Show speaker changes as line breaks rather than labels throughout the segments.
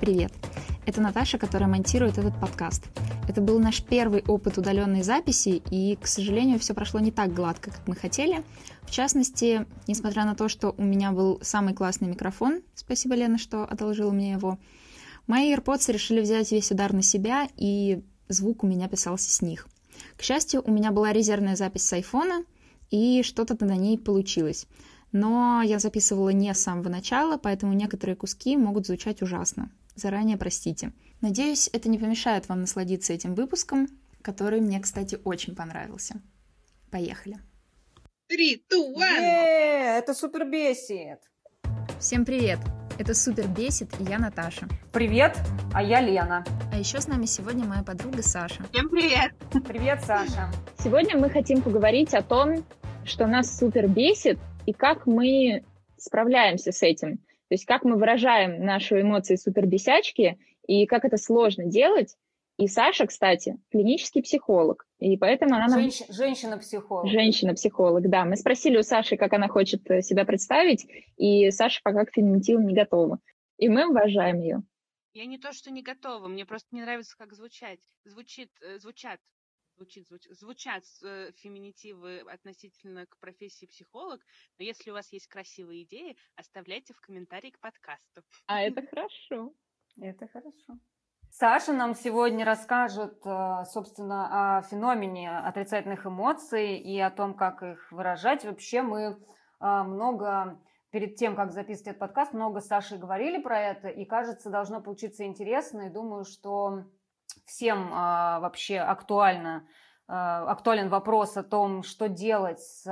Привет! Это Наташа, которая монтирует этот подкаст. Это был наш первый опыт удаленной записи, и, к сожалению, все прошло не так гладко, как мы хотели. В частности, несмотря на то, что у меня был самый классный микрофон, спасибо, Лена, что одолжила мне его, мои AirPods решили взять весь удар на себя, и звук у меня писался с них. К счастью, у меня была резервная запись с айфона, и что-то на ней получилось. Но я записывала не с самого начала, поэтому некоторые куски могут звучать ужасно. Заранее простите. Надеюсь, это не помешает вам насладиться этим выпуском, который мне, кстати, очень понравился. Поехали.
Три, one!
это супер бесит!
Всем привет! Это Супер Бесит, и я Наташа.
Привет, а я Лена.
А еще с нами сегодня моя подруга Саша.
Всем привет!
Привет, Саша.
Сегодня мы хотим поговорить о том, что нас супер бесит, и как мы справляемся с этим. То есть как мы выражаем наши эмоции супербесячки, и как это сложно делать. И Саша, кстати, клинический психолог, и поэтому она нам...
Женщ... Женщина-психолог.
Женщина-психолог, да. Мы спросили у Саши, как она хочет э, себя представить, и Саша пока к феминитиву не готова. И мы уважаем ее.
Я не то, что не готова, мне просто не нравится, как звучать. Звучит, э, звучат, звучит, звуч, звучат э, феминитивы относительно к профессии психолог, но если у вас есть красивые идеи, оставляйте в комментарии к подкасту.
А это хорошо.
Это хорошо. Саша нам сегодня расскажет, э, собственно, о феномене отрицательных эмоций и о том, как их выражать. Вообще мы э, много перед тем, как записывать этот подкаст, много с Сашей говорили про это, и кажется, должно получиться интересно, и думаю, что всем э, вообще актуально актуален вопрос о том, что делать с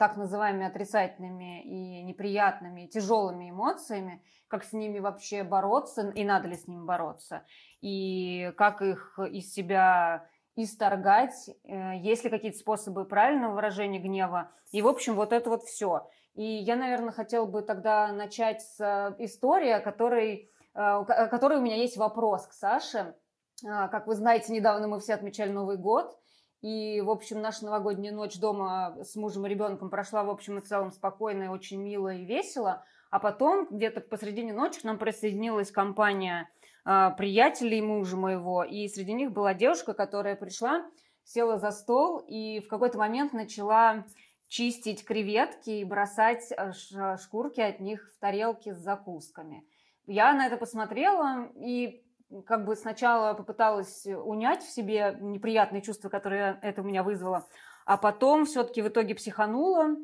так называемыми отрицательными и неприятными, тяжелыми эмоциями, как с ними вообще бороться и надо ли с ними бороться и как их из себя исторгать, э, есть ли какие-то способы правильного выражения гнева. И, в общем, вот это вот все. И я, наверное, хотела бы тогда начать с истории, о которой, о которой у меня есть вопрос к Саше. Как вы знаете, недавно мы все отмечали Новый год, и, в общем, наша новогодняя ночь дома с мужем и ребенком прошла, в общем и целом, спокойно и очень мило и весело. А потом, где-то посредине ночи, к нам присоединилась компания а, приятелей мужа моего, и среди них была девушка, которая пришла, села за стол и в какой-то момент начала чистить креветки и бросать э, шкурки от них в тарелки с закусками. Я на это посмотрела и как бы сначала попыталась унять в себе неприятные чувства, которые это у меня вызвало, а потом все-таки в итоге психанула,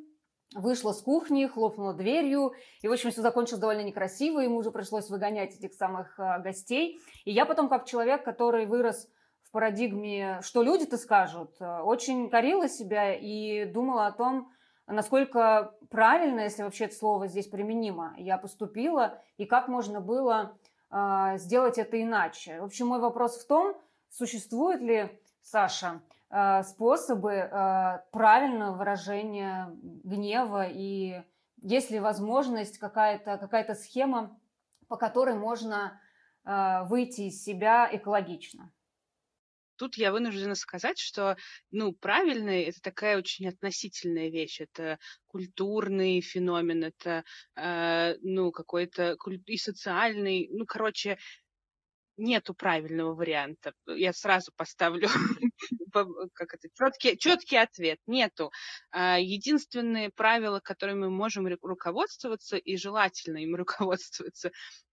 вышла с кухни, хлопнула дверью, и, в общем, все закончилось довольно некрасиво, ему уже пришлось выгонять этих самых а, гостей. И я потом, как человек, который вырос в парадигме, что люди-то скажут, а, очень корила себя и думала о том, насколько правильно, если вообще это слово здесь применимо, я поступила, и как можно было э, сделать это иначе. В общем, мой вопрос в том, существует ли, Саша, Э, способы э, правильного выражения гнева и есть ли возможность какая-то какая схема, по которой можно выйти из себя экологично.
Тут я вынуждена сказать, что, ну, правильный — это такая очень относительная вещь. Это культурный феномен, это, э, ну, какой-то и социальный, ну, короче, нету правильного варианта. Я сразу поставлю как это, четкий, четкий ответ. Нету. А, единственные правила, которыми мы можем руководствоваться, и желательно им руководствоваться,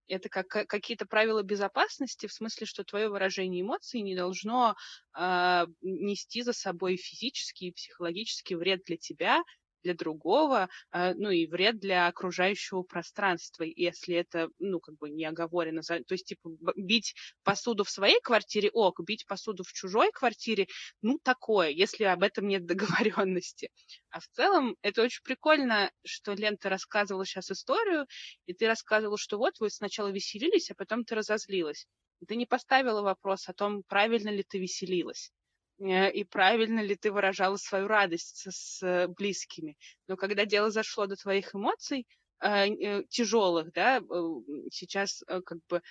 это как, какие-то правила безопасности, в смысле, что твое выражение эмоций не должно э, нести за собой физический и психологический вред для тебя, для другого, а, ну и вред для окружающего пространства, если это, ну, как бы не оговорено. То есть, типа, бить посуду в своей квартире ок, бить посуду в чужой квартире, ну, такое, если об этом нет договоренности. А в целом, это очень прикольно, что Лента рассказывала сейчас историю, и ты рассказывала, что вот вы сначала веселились, а потом ты разозлилась. Ты не поставила вопрос о том, правильно ли ты веселилась. Э, и правильно ли ты выражала свою радость с э, близкими. Но когда дело зашло до твоих эмоций, э, тяжелых, да, сейчас как бы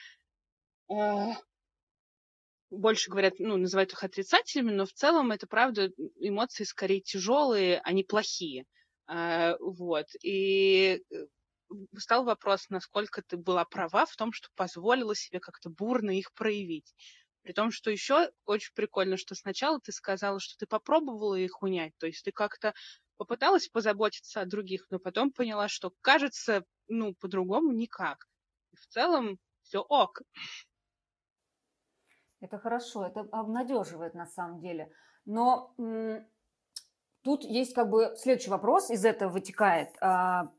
больше говорят, ну, называют их отрицательными, но в целом это правда эмоции скорее тяжелые, а не плохие. Вот. И стал вопрос, насколько ты была права в том, что позволила себе как-то бурно их проявить. При том, что еще очень прикольно, что сначала ты сказала, что ты попробовала их унять, то есть ты как-то попыталась позаботиться о других, но потом поняла, что кажется, ну, по-другому никак. И в целом все ок.
Это хорошо, это обнадеживает на самом деле. Но тут есть как бы следующий вопрос, из этого вытекает. А,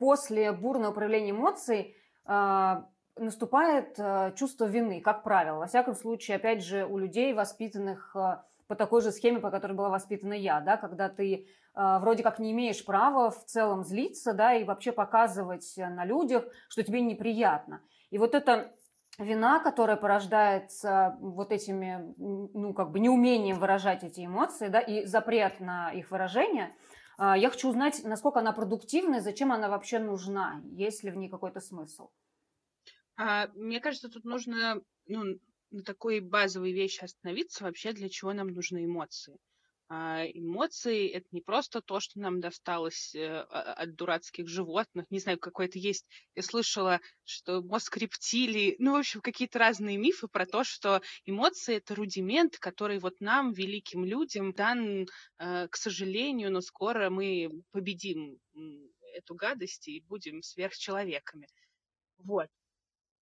после бурного проявления эмоций а, наступает а, чувство вины, как правило. Во всяком случае, опять же, у людей, воспитанных по такой же схеме, по которой была воспитана я, да, когда ты вроде как не имеешь права в целом злиться, да, и вообще показывать на людях, что тебе неприятно. И вот это вина, которая порождается вот этими, ну, как бы неумением выражать эти эмоции, да, и запрет на их выражение, я хочу узнать, насколько она продуктивна и зачем она вообще нужна, есть ли в ней какой-то смысл.
А, мне кажется, тут нужно ну, на такой базовой вещи остановиться вообще, для чего нам нужны эмоции. А эмоции — это не просто то, что нам досталось э, от дурацких животных. Не знаю, какой-то есть... Я слышала, что мозг рептилий... Ну, в общем, какие-то разные мифы про то, что эмоции — это рудимент, который вот нам, великим людям, дан, э, к сожалению, но скоро мы победим эту гадость и будем сверхчеловеками. Вот.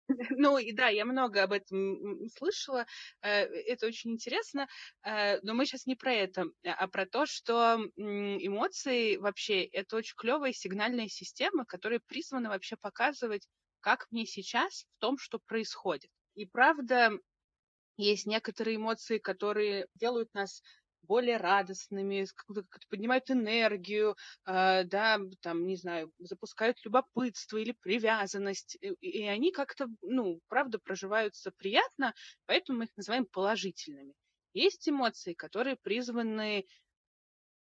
Ну и да, я много об этом слышала, э, это очень интересно, э, но мы сейчас не про это, а про то, что эмоции вообще это очень клевая сигнальная система, которая призвана вообще показывать, как мне сейчас в том, что происходит. И правда, есть некоторые эмоции, которые делают нас более радостными, поднимают энергию, э, да, там, не знаю, запускают любопытство или привязанность, и они как-то, ну, правда, проживаются приятно, поэтому мы их называем положительными. Есть эмоции, которые призваны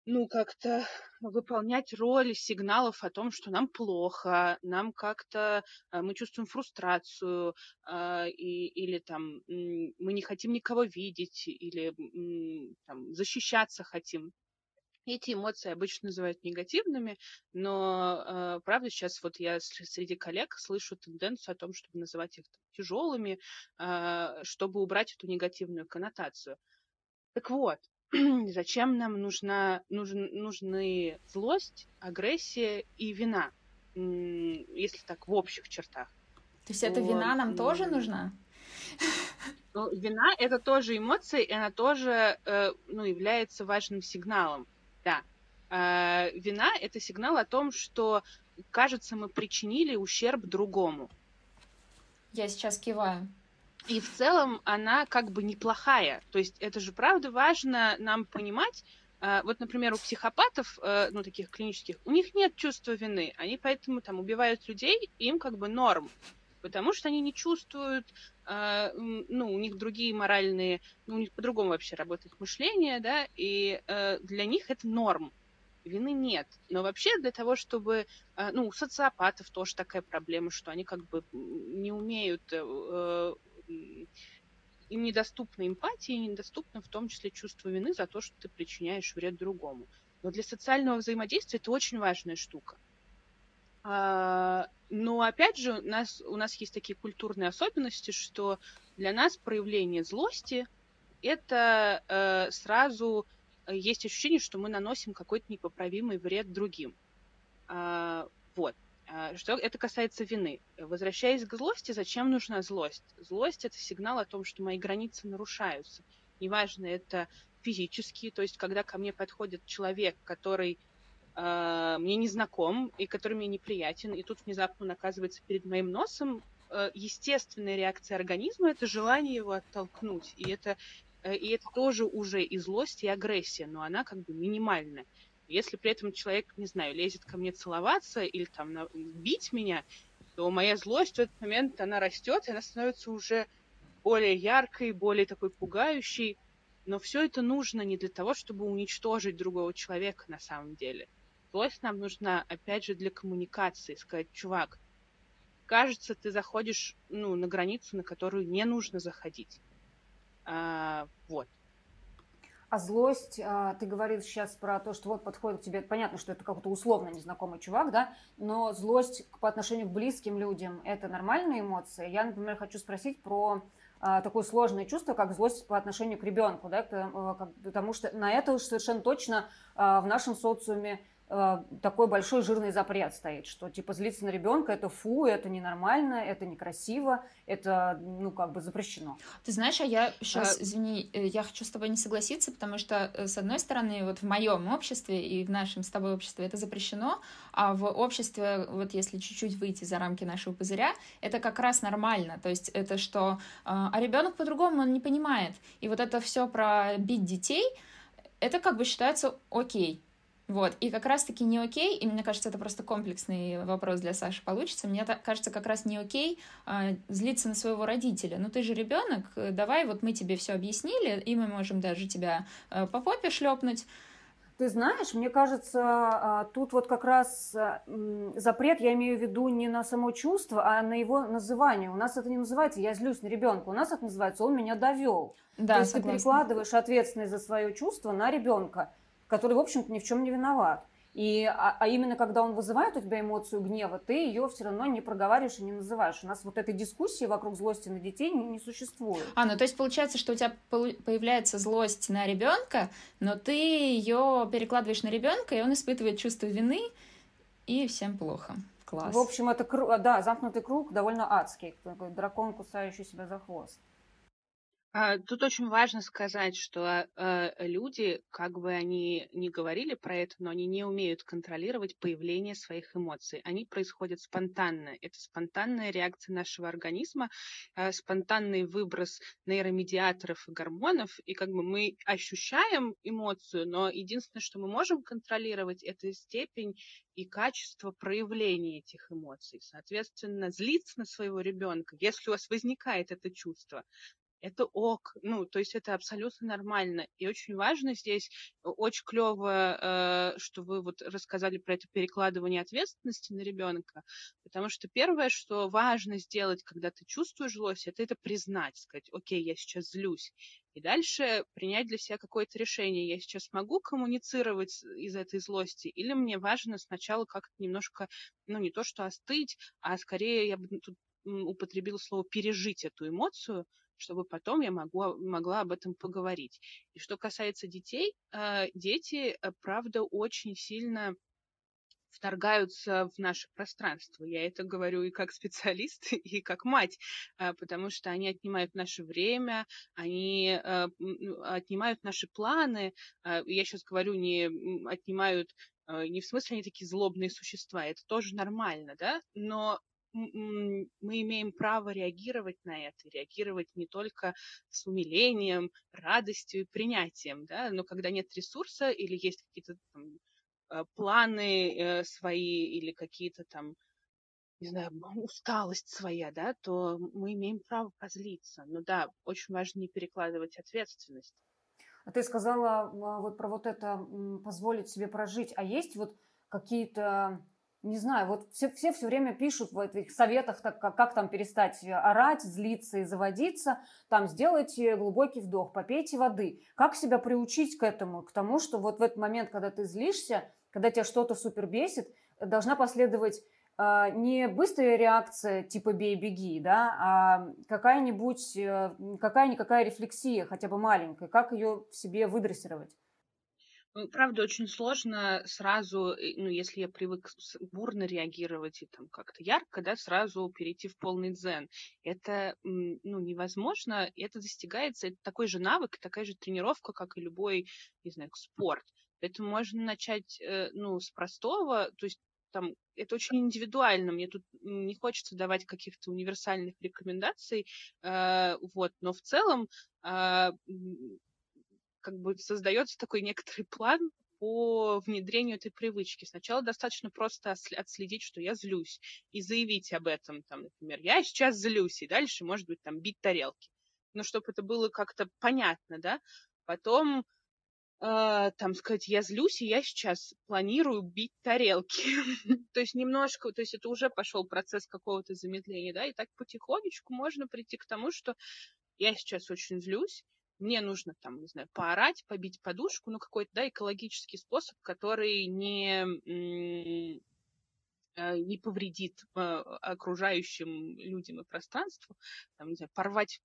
ну, как-то выполнять роль сигналов о том, что нам плохо, нам как-то э, мы чувствуем фрустрацию, э, и, или там мы не хотим никого видеть, или там, защищаться хотим. Эти эмоции обычно называют негативными, но э, правда сейчас вот я среди коллег слышу тенденцию о том, чтобы называть их тяжелыми, чтобы убрать эту негативную коннотацию. Так вот, зачем нам нужна, нужен, нужны злость, агрессия и вина, если так в общих чертах.
То есть эта вина нам тоже нужна?
Ну, вина — это тоже эмоция, и она тоже э, ну, является важным сигналом. Да. Э, вина — это сигнал о том, что, кажется, мы причинили ущерб другому.
Я сейчас киваю.
И в целом она как бы неплохая. То есть это же правда важно нам понимать. А, вот, например, у психопатов, э, ну, таких клинических, у них нет чувства вины. Они поэтому там убивают людей, им как бы норм. Потому что они не чувствуют, а, ну, у них другие моральные, ну, у них по-другому вообще работает мышление, да, и э, для них это норм вины нет. Но вообще для того, чтобы... Э, ну, у социопатов тоже такая проблема, что они как бы не умеют им недоступна эмпатия, и недоступно в том числе чувство вины за то, что ты причиняешь вред другому. Но для социального взаимодействия это очень важная штука. А, но опять же, у нас, у нас есть такие культурные особенности, что для нас проявление злости это э, сразу есть ощущение, что мы наносим какой-то непоправимый вред другим. А, вот. А, что это касается вины. Возвращаясь к злости, зачем нужна злость? Злость это сигнал о том, что мои границы нарушаются. Неважно, это физические, то есть когда ко мне подходит человек, который э, мне не знаком и который мне неприятен, и тут внезапно он оказывается перед моим носом, э, естественная реакция организма это желание его оттолкнуть. И это, э, и это тоже уже и злость, и агрессия, но она как бы минимальная. Если при этом человек, не знаю, лезет ко мне целоваться или там на... бить меня, то моя злость в этот момент, она растет, и она становится уже более яркой, более такой пугающей. Но все это нужно не для того, чтобы уничтожить другого человека на самом деле. Злость нам нужна, опять же, для коммуникации. Сказать, чувак, кажется, ты заходишь ну, на границу, на которую не нужно заходить. А, вот.
А злость, а, ты говорил сейчас про то, что вот подходит к тебе, понятно, что это какой-то условно незнакомый чувак, да, но злость по отношению к близким людям – это нормальные эмоции. Я, например, хочу спросить про а, такое сложное чувство, как злость по отношению к ребенку, да, потому что на это уж совершенно точно в нашем социуме Э, такой большой жирный запрет стоит, что типа злиться на ребенка это фу, это ненормально, это некрасиво, это ну как бы запрещено.
Ты знаешь, а я сейчас, а... извини, э, я хочу с тобой не согласиться, потому что э, с одной стороны вот в моем обществе и в нашем с тобой обществе это запрещено, а в обществе вот если чуть-чуть выйти за рамки нашего пузыря, это как раз нормально, то есть это что, а ребенок по-другому он не понимает, и вот это все про бить детей, это как бы считается окей, вот, и как раз-таки не окей, и мне кажется, это просто комплексный вопрос для Саши получится, мне кажется, как раз не окей а, злиться на своего родителя. Ну, ты же ребенок, давай вот мы тебе все объяснили, и мы можем даже тебя а, по попе шлепнуть.
Ты знаешь, мне кажется, а, тут вот как раз запрет, я имею в виду не на само чувство, а на его называние. У нас это не называется «я злюсь на ребенка», у нас это называется «он меня довел». Да, То есть согласна. ты перекладываешь ответственность за свое чувство на ребенка который, в общем-то, ни в чем не виноват. И, а, а именно когда он вызывает у тебя эмоцию гнева, ты ее все равно не проговариваешь и не называешь. У нас вот этой дискуссии вокруг злости на детей не, не существует.
А, ну то есть получается, что у тебя появляется злость на ребенка, но ты ее перекладываешь на ребенка, и он испытывает чувство вины, и всем плохо. Класс.
В общем, это да, замкнутый круг довольно адский, дракон, кусающий себя за хвост.
А, тут очень важно сказать, что э, люди, как бы они ни говорили про это, но они не умеют контролировать появление своих эмоций. Они происходят спонтанно. Это спонтанная реакция нашего организма, э, спонтанный выброс нейромедиаторов и гормонов. И как бы мы ощущаем эмоцию, но единственное, что мы можем контролировать, это степень и качество проявления этих эмоций. Соответственно, злиться на своего ребенка, если у вас возникает это чувство, это ок, ну, то есть это абсолютно нормально. И очень важно здесь, э, очень клево, э, что вы вот рассказали про это перекладывание ответственности на ребенка, потому что первое, что важно сделать, когда ты чувствуешь злость, это это признать, сказать, окей, я сейчас злюсь, и дальше принять для себя какое-то решение. Я сейчас могу коммуницировать из этой злости, или мне важно сначала как-то немножко, ну, не то что остыть, а скорее я бы тут употребила слово пережить эту эмоцию, чтобы потом я могу, могла об этом поговорить. И что касается детей, э, дети, э, правда, очень сильно вторгаются в наше пространство. Я это говорю и как специалист, и как мать, э, потому что они отнимают наше время, они отнимают наши планы. Я сейчас говорю, не отнимают не в смысле они такие злобные существа, это тоже нормально, да, но мы имеем право реагировать на это, реагировать не только с умилением, радостью и принятием, да, но когда нет ресурса или есть какие-то там, э, планы э, свои или какие-то там не знаю, усталость своя, да, то мы имеем право позлиться. Но да, очень важно не перекладывать ответственность.
А ты сказала а, вот про вот это позволить себе прожить. А есть вот какие-то не знаю, вот все, все все время пишут в этих советах, так, как, как там перестать орать, злиться и заводиться, там сделайте глубокий вдох, попейте воды. Как себя приучить к этому, к тому, что вот в этот момент, когда ты злишься, когда тебя что-то супер бесит, должна последовать э, не быстрая реакция типа бей-беги, да, а какая-нибудь, э, какая-никакая рефлексия, хотя бы маленькая, как ее в себе выдрессировать.
Правда, очень сложно сразу, ну, если я привык бурно реагировать и там как-то ярко, да, сразу перейти в полный дзен. Это, ну, невозможно, это достигается, это такой же навык, такая же тренировка, как и любой, не знаю, спорт. Поэтому можно начать, э, ну, с простого, то есть там, это очень индивидуально, мне тут не хочется давать каких-то универсальных рекомендаций, э, вот, но в целом э, как бы создается такой некоторый план по внедрению этой привычки. Сначала достаточно просто отследить, что я злюсь, и заявить об этом, там, например, я сейчас злюсь, и дальше, может быть, там, бить тарелки. Но чтобы это было как-то понятно, да. Потом э, там сказать, я злюсь, и я сейчас планирую бить тарелки. то есть немножко, то есть это уже пошел процесс какого-то замедления, да, и так потихонечку можно прийти к тому, что я сейчас очень злюсь, мне нужно там, не знаю, поорать, побить подушку, ну, какой-то, да, экологический способ, который не, э, не повредит э, окружающим людям и пространству, там, не знаю, порвать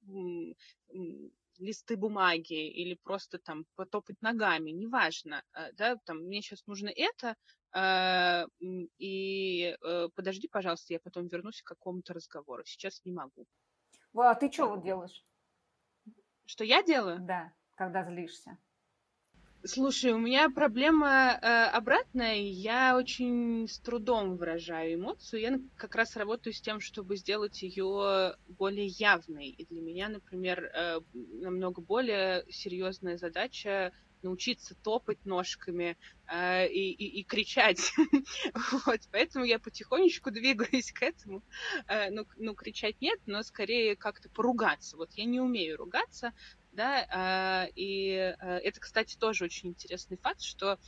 листы бумаги или просто там потопать ногами, неважно, э, да, там, мне сейчас нужно это, и подожди, пожалуйста, я потом вернусь к какому-то разговору, сейчас не могу.
А ты что вот делаешь?
Что я делаю?
Да, когда злишься.
Слушай, у меня проблема э, обратная. Я очень с трудом выражаю эмоцию. Я как раз работаю с тем, чтобы сделать ее более явной. И для меня, например, э, намного более серьезная задача научиться топать ножками э, и, и, и кричать. вот, поэтому я потихонечку двигаюсь к этому. Э, ну, ну, кричать нет, но скорее как-то поругаться. Вот я не умею ругаться, да, э, и э, это, кстати, тоже очень интересный факт, что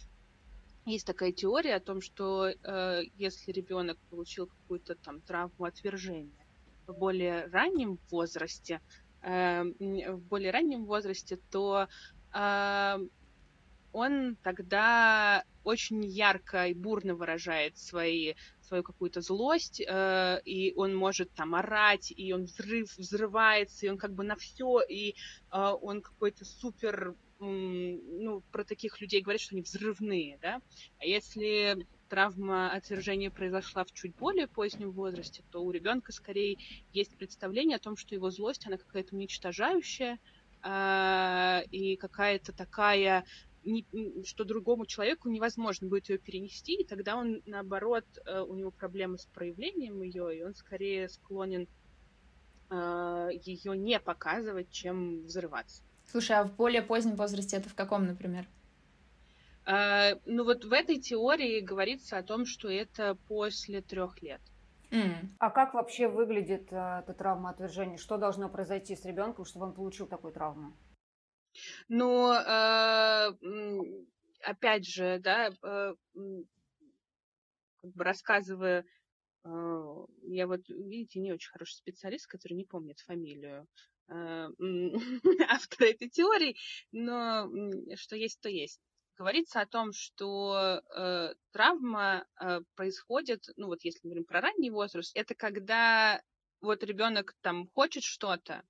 есть такая теория о том, что э, если ребенок получил какую-то там травму отвержения в более раннем возрасте, в более раннем возрасте, то он тогда очень ярко и бурно выражает свои, свою какую-то злость, э, и он может там орать, и он взрыв, взрывается, и он как бы на все, и э, он какой-то супер, ну, про таких людей говорят, что они взрывные, да, а если травма отвержения произошла в чуть более позднем возрасте, то у ребенка скорее есть представление о том, что его злость, она какая-то уничтожающая, э, и какая-то такая не, что другому человеку невозможно будет ее перенести, и тогда он, наоборот, э, у него проблемы с проявлением ее, и он скорее склонен э, ее не показывать, чем взрываться.
Слушай, а в более позднем возрасте это в каком, например?
Uh, ну вот в этой теории говорится о том, что это после трех лет.
Mm. А как вообще выглядит uh, эта травма отвержения? Что должно произойти с ребенком, чтобы он получил такую травму?
Но, э, опять же, да, э, как бы рассказывая, э, я вот, видите, не очень хороший специалист, который не помнит фамилию автора этой теории, но что есть, то есть. Говорится о том, что травма происходит, ну вот если мы говорим про ранний возраст, это когда вот ребенок там хочет что-то,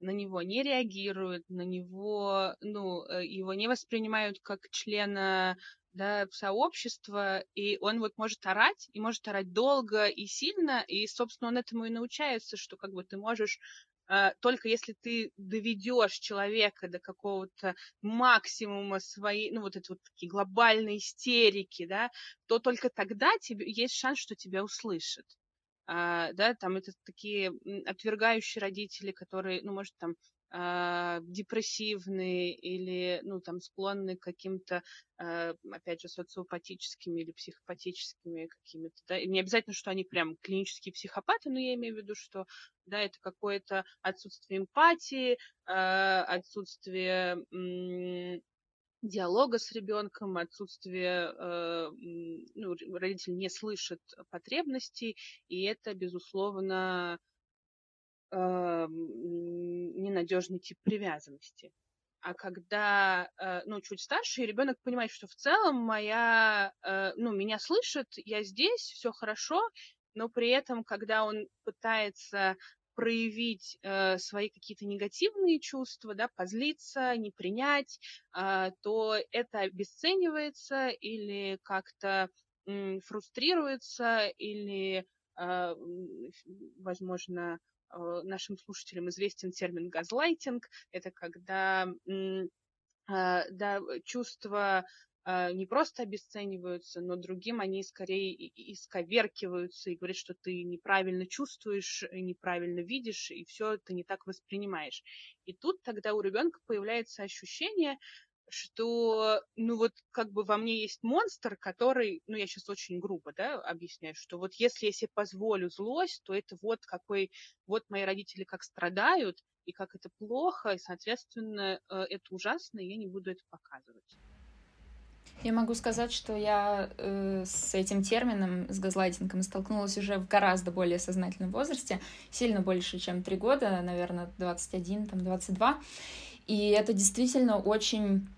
на него не реагируют, на него, ну, э, его не воспринимают как члена да, сообщества, и он вот может орать, и может орать долго и сильно, и, собственно, он этому и научается, что как бы ты можешь Uh, только если ты доведешь человека до какого-то максимума своей, ну, вот этой вот такие глобальной истерики, да, то только тогда тебе есть шанс, что тебя услышат. А, да, там это такие отвергающие родители, которые, ну, может, там а, депрессивные или, ну, там, склонны к каким-то, а, опять же, социопатическими или психопатическими какими-то, да, не обязательно, что они прям клинические психопаты, но я имею в виду, что, да, это какое-то отсутствие эмпатии, отсутствие диалога с ребенком, отсутствие, э, ну, родитель не слышит потребностей, и это, безусловно, э, ненадежный тип привязанности. А когда, э, ну, чуть старше, ребенок понимает, что в целом моя, ну, меня слышит, я здесь, все хорошо, но при этом, когда он пытается проявить э, свои какие-то негативные чувства, да, позлиться, не принять, э, то это обесценивается или как-то э, фрустрируется, или, э, возможно, э, нашим слушателям известен термин газлайтинг. Это когда э, да, чувство не просто обесцениваются, но другим они скорее исковеркиваются и говорят, что ты неправильно чувствуешь, неправильно видишь, и все ты не так воспринимаешь. И тут тогда у ребенка появляется ощущение, что, ну вот, как бы во мне есть монстр, который, ну я сейчас очень грубо, да, объясняю, что вот если я себе позволю злость, то это вот какой, вот мои родители как страдают, и как это плохо, и, соответственно, э, это ужасно, и я не буду это показывать.
Я могу сказать, что я э, с этим термином, с газлайтингом, столкнулась уже в гораздо более сознательном возрасте, сильно больше, чем три года, наверное, 21, там, 22. И это действительно очень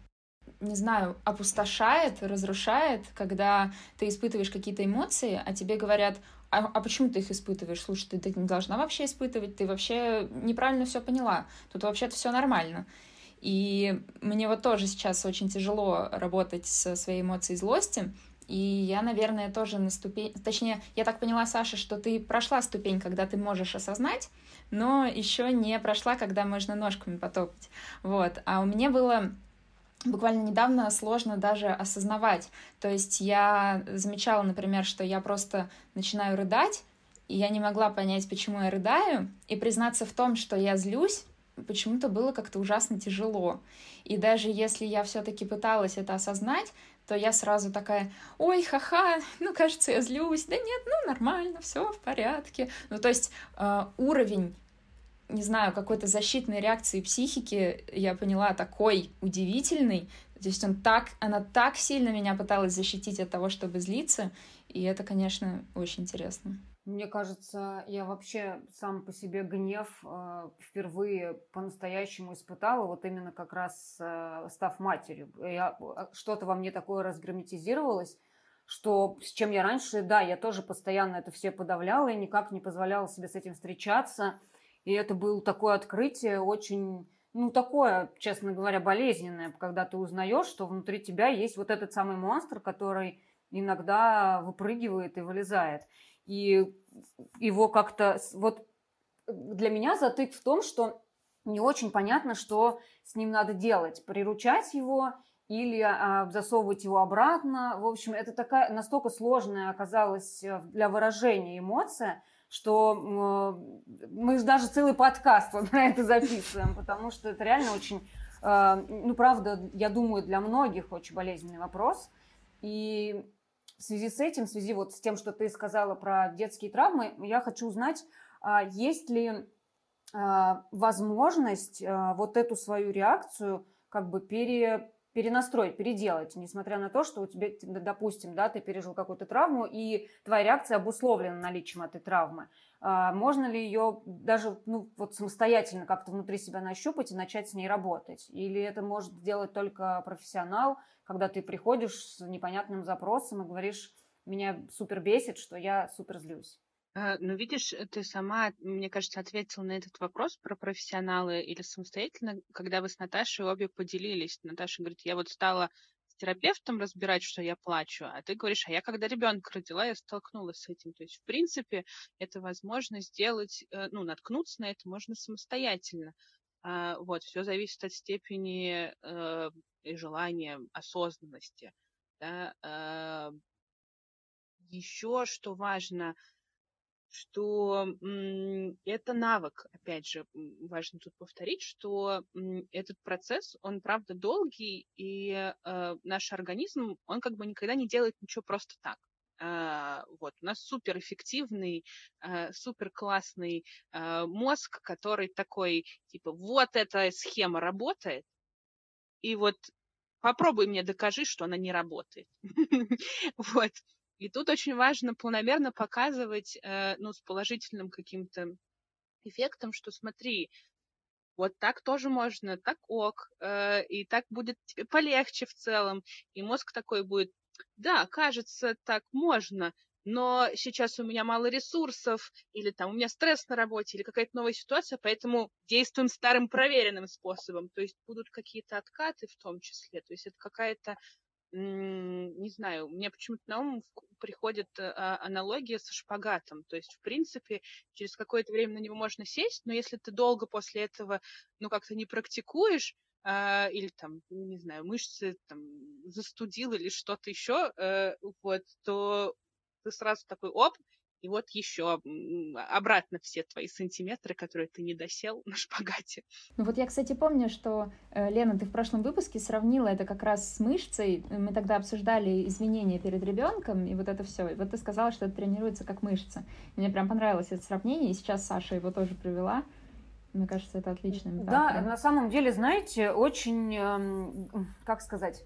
не знаю, опустошает, разрушает, когда ты испытываешь какие-то эмоции, а тебе говорят, а, а почему ты их испытываешь? Слушай, ты, ты не должна вообще испытывать, ты вообще неправильно все поняла. Тут вообще-то все нормально. И мне вот тоже сейчас очень тяжело работать со своей эмоцией злости. И я, наверное, тоже на ступень... Точнее, я так поняла, Саша, что ты прошла ступень, когда ты можешь осознать, но еще не прошла, когда можно ножками потопать. Вот. А у меня было буквально недавно сложно даже осознавать. То есть я замечала, например, что я просто начинаю рыдать, и я не могла понять, почему я рыдаю, и признаться в том, что я злюсь, почему-то было как-то ужасно тяжело. И даже если я все-таки пыталась это осознать, то я сразу такая, ой, ха-ха, ну, кажется, я злюсь, да нет, ну, нормально, все в порядке. Ну, то есть э, уровень не знаю, какой-то защитной реакции психики, я поняла, такой удивительный. То есть он так, она так сильно меня пыталась защитить от того, чтобы злиться, и это, конечно, очень интересно.
Мне кажется, я вообще сам по себе гнев э, впервые по-настоящему испытала, вот именно как раз э, став матерью. Я, э, что-то во мне такое разгерметизировалось, что с чем я раньше, да, я тоже постоянно это все подавляла и никак не позволяла себе с этим встречаться. И это было такое открытие очень, ну, такое, честно говоря, болезненное, когда ты узнаешь, что внутри тебя есть вот этот самый монстр, который иногда выпрыгивает и вылезает. И его как-то... Вот для меня затык в том, что не очень понятно, что с ним надо делать. Приручать его или а, засовывать его обратно. В общем, это такая настолько сложная оказалась э, для выражения эмоция, что мы даже целый подкаст вот на это записываем, потому что это реально очень, э, ну, правда, я думаю, для многих очень болезненный вопрос. И в связи с этим, в связи вот с тем, что ты сказала про детские травмы, я хочу узнать, а есть ли а, возможность а, вот эту свою реакцию как бы пере, перенастроить, переделать, несмотря на то, что у тебя, допустим, да, ты пережил какую-то травму, и твоя реакция обусловлена наличием этой травмы. А, можно ли ее даже ну, вот самостоятельно как-то внутри себя нащупать и начать с ней работать? Или это может сделать только профессионал, когда ты приходишь с непонятным запросом и говоришь, меня супер бесит, что я супер злюсь?
А, ну, видишь, ты сама, мне кажется, ответила на этот вопрос про профессионалы или самостоятельно, когда вы с Наташей обе поделились. Наташа говорит, я вот стала с терапевтом разбирать, что я плачу, а ты говоришь, а я когда ребенка родила, я столкнулась с этим. То есть, в принципе, это возможно сделать, э, ну, наткнуться на это можно самостоятельно. А, вот, все зависит от степени э, и желания, осознанности. Да? А, еще что важно – что это навык, опять же, важно тут повторить, что этот процесс, он правда долгий, и э, наш организм, он как бы никогда не делает ничего просто так. Uh, вот, у нас суперэффективный, uh, супер классный uh, мозг, который такой, типа, вот эта схема работает, и вот попробуй мне докажи, что она не работает. вот. И тут очень важно планомерно показывать, э, ну, с положительным каким-то эффектом, что смотри, вот так тоже можно, так ок, э, и так будет тебе полегче в целом. И мозг такой будет, да, кажется, так можно, но сейчас у меня мало ресурсов, или там у меня стресс на работе, или какая-то новая ситуация, поэтому действуем старым проверенным способом. То есть будут какие-то откаты в том числе. То есть это какая-то не знаю, мне почему-то на ум приходит а, аналогия со шпагатом. То есть, в принципе, через какое-то время на него можно сесть, но если ты долго после этого, ну, как-то не практикуешь, а, или там, не знаю, мышцы там застудил или что-то еще, э, вот, то ты сразу такой, оп, и вот еще обратно все твои сантиметры, которые ты не досел на шпагате.
Ну вот я, кстати, помню, что, э, Лена, ты в прошлом выпуске сравнила это как раз с мышцей. Мы тогда обсуждали изменения перед ребенком, и вот это все. И вот ты сказала, что это тренируется как мышца. Мне прям понравилось это сравнение, и сейчас Саша его тоже привела. Мне кажется, это отличная
метафора. Да, на самом деле, знаете, очень, эм, как сказать,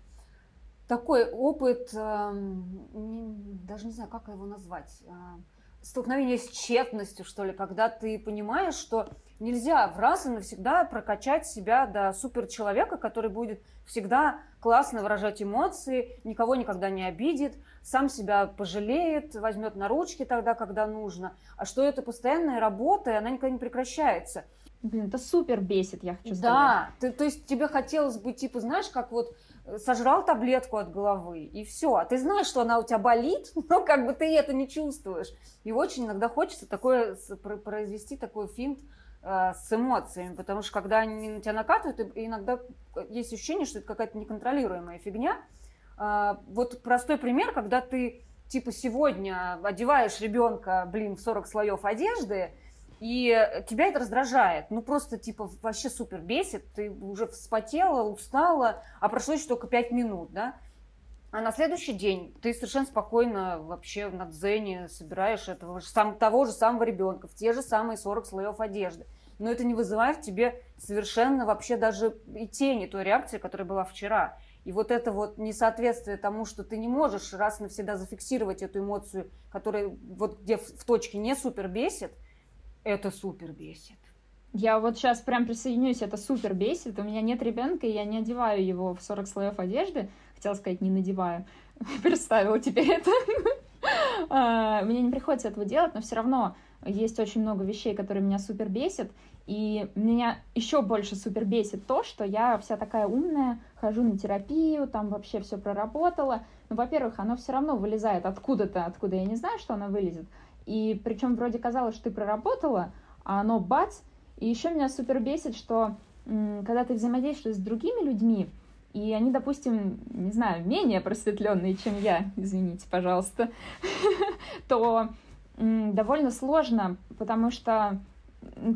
такой опыт, эм, даже не знаю, как его назвать, а, столкновение с тщетностью, что ли, когда ты понимаешь, что нельзя в раз и навсегда прокачать себя до суперчеловека, который будет всегда классно выражать эмоции, никого никогда не обидит, сам себя пожалеет, возьмет на ручки тогда, когда нужно. А что это постоянная работа, и она никогда не прекращается.
Блин, это супер бесит, я хочу
сказать. Да, ты, то есть тебе хотелось бы, типа, знаешь, как вот сожрал таблетку от головы, и все. А ты знаешь, что она у тебя болит, но как бы ты это не чувствуешь. И очень иногда хочется такое, произвести такой финт, Э, с эмоциями, потому что когда они на тебя накатывают, иногда есть ощущение, что это какая-то неконтролируемая фигня. Э, вот простой пример, когда ты типа сегодня одеваешь ребенка, блин, в 40 слоев одежды, и тебя это раздражает. Ну, просто, типа, вообще супер бесит. Ты уже вспотела, устала, а прошло еще только 5 минут, да? А на следующий день ты совершенно спокойно вообще на дзене собираешь этого сам, того же самого ребенка в те же самые 40 слоев одежды. Но это не вызывает в тебе совершенно вообще даже и тени той реакции, которая была вчера. И вот это вот несоответствие тому, что ты не можешь раз и навсегда зафиксировать эту эмоцию, которая вот где в, в точке не супер бесит, это супер бесит.
Я вот сейчас прям присоединюсь, это супер бесит. У меня нет ребенка, и я не одеваю его в 40 слоев одежды, хотела сказать, не надеваю. Представила теперь это. А, мне не приходится этого делать, но все равно есть очень много вещей, которые меня супер бесят. И меня еще больше супер бесит то, что я вся такая умная, хожу на терапию, там вообще все проработала. Ну, во-первых, оно все равно вылезает откуда-то, откуда я не знаю, что оно вылезет. И причем вроде казалось, что ты проработала, а оно бац. И еще меня супер бесит, что когда ты взаимодействуешь с другими людьми, и они, допустим, не знаю, менее просветленные, чем я, извините, пожалуйста, то довольно сложно, потому что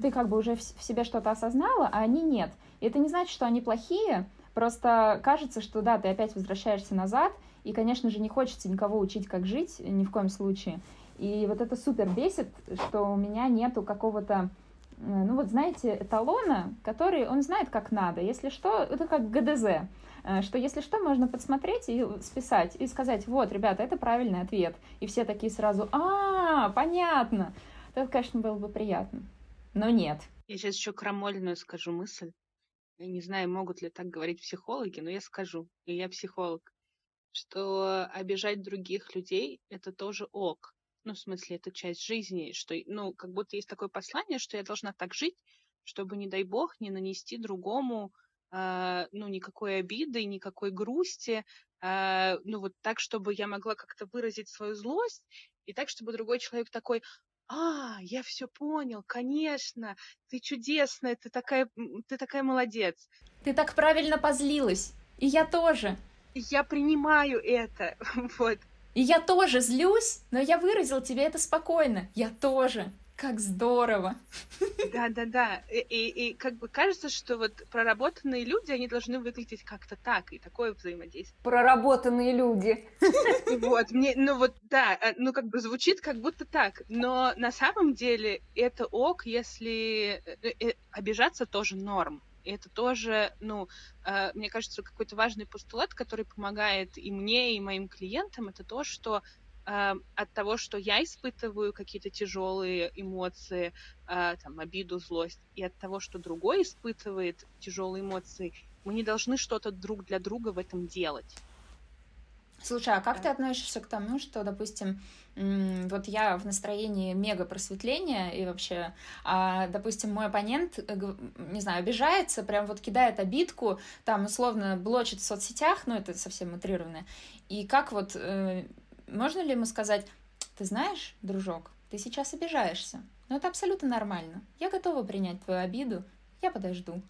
ты как бы уже в себе что-то осознала, а они нет. И это не значит, что они плохие, просто кажется, что да, ты опять возвращаешься назад, и, конечно же, не хочется никого учить, как жить, ни в коем случае. И вот это супер бесит, что у меня нету какого-то Э, ну вот знаете, эталона, который он знает, как надо. Если что, это как ГДЗ, э, что если что, можно подсмотреть и списать, и сказать, вот, ребята, это правильный ответ. И все такие сразу, а, понятно. Это, конечно, было бы приятно. Но нет.
Я сейчас еще крамольную скажу мысль. Я не знаю, могут ли так говорить психологи, но я скажу, и я психолог, что обижать других людей — это тоже ок ну, в смысле, это часть жизни, что, ну, как будто есть такое послание, что я должна так жить, чтобы, не дай бог, не нанести другому, э, ну, никакой обиды, никакой грусти, э, ну, вот так, чтобы я могла как-то выразить свою злость, и так, чтобы другой человек такой, а, я все понял, конечно, ты чудесная, ты такая, ты такая молодец.
Ты так правильно позлилась, и я тоже.
Я принимаю это, вот.
И я тоже злюсь, но я выразил тебе это спокойно. Я тоже. Как здорово.
Да, да, да. И, и, и как бы кажется, что вот проработанные люди, они должны выглядеть как-то так, и такое взаимодействие.
Проработанные люди.
Вот, мне, ну вот, да, э, ну как бы звучит как будто так, но на самом деле это ок, если э, э, обижаться тоже норм. И это тоже, ну, э, мне кажется, какой-то важный постулат, который помогает и мне, и моим клиентам, это то, что э, от того, что я испытываю какие-то тяжелые эмоции, э, там, обиду, злость, и от того, что другой испытывает тяжелые эмоции, мы не должны что-то друг для друга в этом делать.
Слушай, а как да. ты относишься к тому, что, допустим, вот я в настроении мега просветления и вообще, а, допустим, мой оппонент, э, не знаю, обижается, прям вот кидает обидку, там условно блочит в соцсетях, ну это совсем утрированно. И как вот, э, можно ли ему сказать, ты знаешь, дружок, ты сейчас обижаешься, но это абсолютно нормально. Я готова принять твою обиду, я подожду.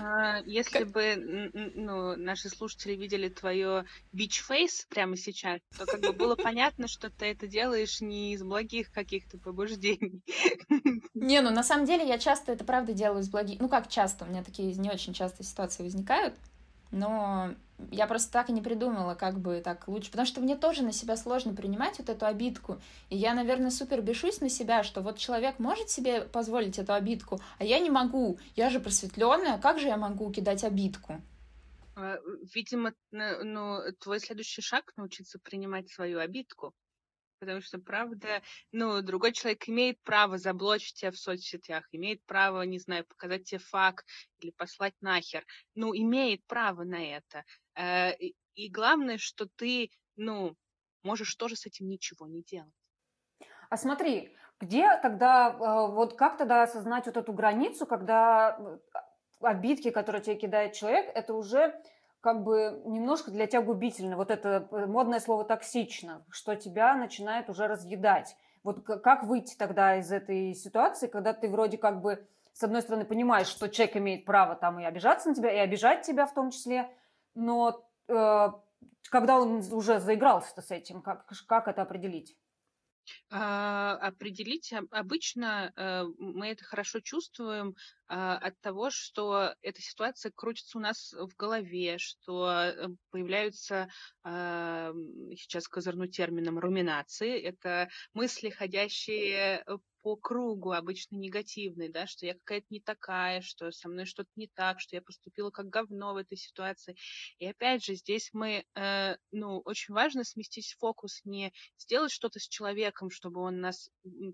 А, если бы ну, наши слушатели видели твое бич-фейс прямо сейчас, то как бы было понятно, что ты это делаешь не из благих каких-то побуждений.
Не, ну на самом деле я часто это правда делаю из благих... Ну как часто? У меня такие не очень часто ситуации возникают но я просто так и не придумала, как бы так лучше. Потому что мне тоже на себя сложно принимать вот эту обидку. И я, наверное, супер бешусь на себя, что вот человек может себе позволить эту обидку, а я не могу. Я же просветленная, как же я могу кидать обидку?
А, видимо, ну, твой следующий шаг научиться принимать свою обидку. Потому что, правда, ну, другой человек имеет право заблочить тебя в соцсетях, имеет право, не знаю, показать тебе факт или послать нахер. Ну, имеет право на это. Э, и главное, что ты, ну, можешь тоже с этим ничего не делать.
А смотри, где тогда, э, вот как тогда осознать вот эту границу, когда э, обидки, которые тебе кидает человек, это уже как бы немножко для тебя губительно. Вот это э, модное слово токсично, что тебя начинает уже разъедать. Вот как выйти тогда из этой ситуации, когда ты вроде как бы с одной стороны понимаешь, что человек имеет право там и обижаться на тебя, и обижать тебя в том числе, но э, когда он уже заигрался с этим, как, как это определить?
А, определить обычно э, мы это хорошо чувствуем а, от того, что эта ситуация крутится у нас в голове, что э, появляются, а, сейчас козырну термином, руминации. Это мысли, ходящие э, по кругу, обычно негативный, да, что я какая-то не такая, что со мной что-то не так, что я поступила как говно в этой ситуации. И опять же, здесь мы, э, ну, очень важно сместить фокус, не сделать что-то с человеком, чтобы он нас,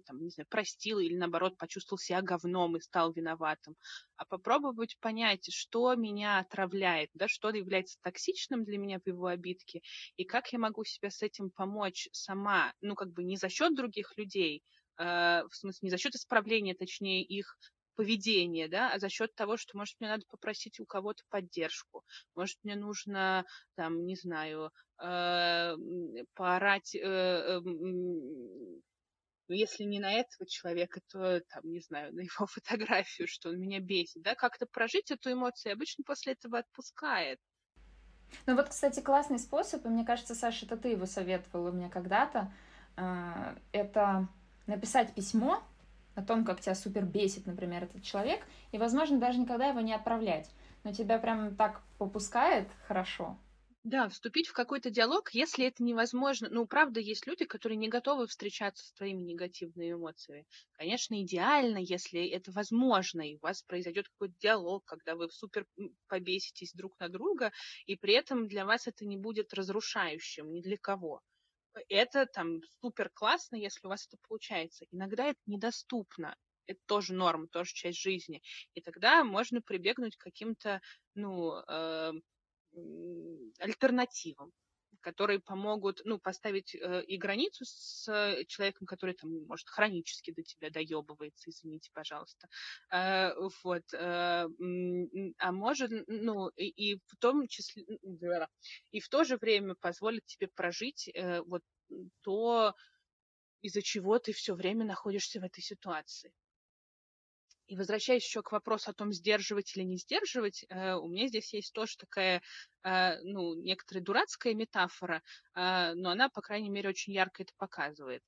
там, не знаю, простил или, наоборот, почувствовал себя говном и стал виноватым, а попробовать понять, что меня отравляет, да, что является токсичным для меня в его обидке, и как я могу себе с этим помочь сама, ну, как бы не за счет других людей, в смысле, не за счет исправления, точнее, их поведения, да, а за счет того, что, может, мне надо попросить у кого-то поддержку, может, мне нужно, там, не знаю, э, поорать, э, э, если не на этого человека, то, там, не знаю, на его фотографию, что он меня бесит, да, как-то прожить эту эмоцию, обычно после этого отпускает.
Ну вот, кстати, классный способ, и мне кажется, Саша, это ты его советовала мне когда-то, э, это написать письмо о том, как тебя супер бесит, например, этот человек, и, возможно, даже никогда его не отправлять. Но тебя прям так попускает хорошо.
Да, вступить в какой-то диалог, если это невозможно. Ну, правда, есть люди, которые не готовы встречаться с твоими негативными эмоциями. Конечно, идеально, если это возможно, и у вас произойдет какой-то диалог, когда вы супер побеситесь друг на друга, и при этом для вас это не будет разрушающим ни для кого это там супер классно, если у вас это получается. Иногда это недоступно. Это тоже норма, тоже часть жизни. И тогда можно прибегнуть к каким-то, ну, э, альтернативам которые помогут, ну, поставить э, и границу с э, человеком, который там, может, хронически до тебя доебывается, извините, пожалуйста. Э, вот. Э, а может, ну, и, и в том числе, и в то же время позволит тебе прожить э, вот то, из-за чего ты все время находишься в этой ситуации. И возвращаясь еще к вопросу о том, сдерживать или не сдерживать, э, у меня здесь есть тоже такая, э, ну, некоторая дурацкая метафора, э, но она, по крайней мере, очень ярко это показывает.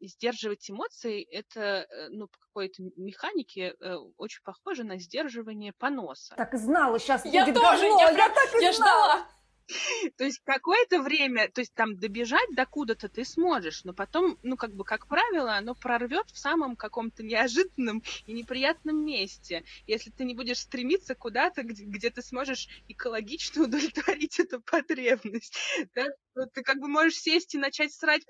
Сдерживать эмоции — это, ну, по какой-то механике очень похоже на сдерживание поноса.
Так и знала, сейчас
я будет тоже, говно, я, я так и
я
знала. ждала.
То есть какое-то время, то есть там добежать до куда-то ты сможешь, но потом, ну как бы, как правило, оно прорвет в самом каком-то неожиданном и неприятном месте. Если ты не будешь стремиться куда-то, где, где ты сможешь экологично удовлетворить эту потребность. Да? Ты как бы можешь сесть и начать срать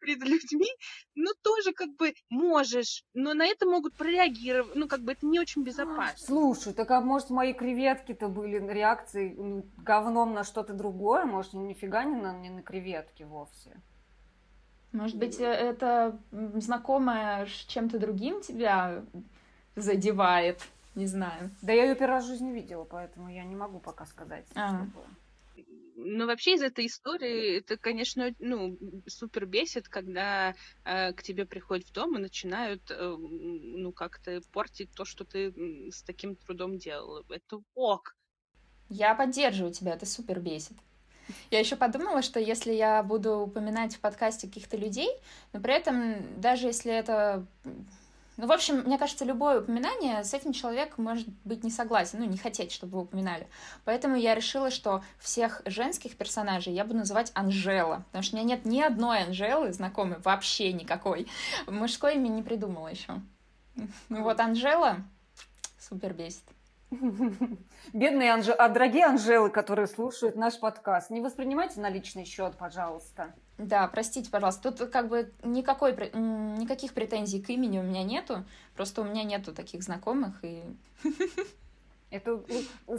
перед людьми, ну, тоже как бы можешь, но на это могут прореагировать, ну, как бы это не очень безопасно.
Слушай, так а может мои креветки-то были реакцией ну, говном на что-то другое? Может, нифига не на, не на креветки вовсе?
Может быть, э, это знакомое с чем-то другим тебя задевает? Не знаю.
Да я ее первый раз в жизни видела, поэтому я не могу пока сказать, а. что было.
Но вообще из этой истории это, конечно, ну, супер бесит, когда э, к тебе приходят в дом и начинают, э, ну, как-то портить то, что ты с таким трудом делал. Это ок.
Я поддерживаю тебя, это супер бесит. Я еще подумала, что если я буду упоминать в подкасте каких-то людей, но при этом даже если это ну, в общем, мне кажется, любое упоминание с этим человек может быть не согласен, ну, не хотеть, чтобы его упоминали. Поэтому я решила, что всех женских персонажей я буду называть Анжела, потому что у меня нет ни одной Анжелы знакомой, вообще никакой. Мужское имя не придумала еще. Ну вот Анжела супер бесит.
Бедные Анжелы, а дорогие Анжелы, которые слушают наш подкаст, не воспринимайте на личный счет, пожалуйста.
Да, простите, пожалуйста. Тут как бы никакой, никаких претензий к имени у меня нету. Просто у меня нету таких знакомых. И...
Это,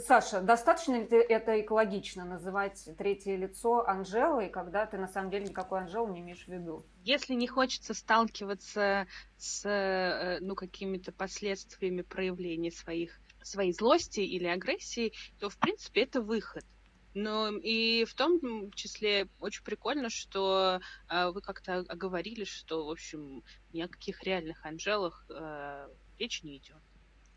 Саша, достаточно ли это экологично называть третье лицо Анжелой, когда ты на самом деле никакой Анжелы не имеешь в виду?
Если не хочется сталкиваться с э, ну, какими-то последствиями проявления своих, своей злости или агрессии, то, в принципе, это выход. Ну и в том числе очень прикольно, что э, вы как-то оговорили, что, в общем, ни о каких реальных Анжелах э, речь не идет.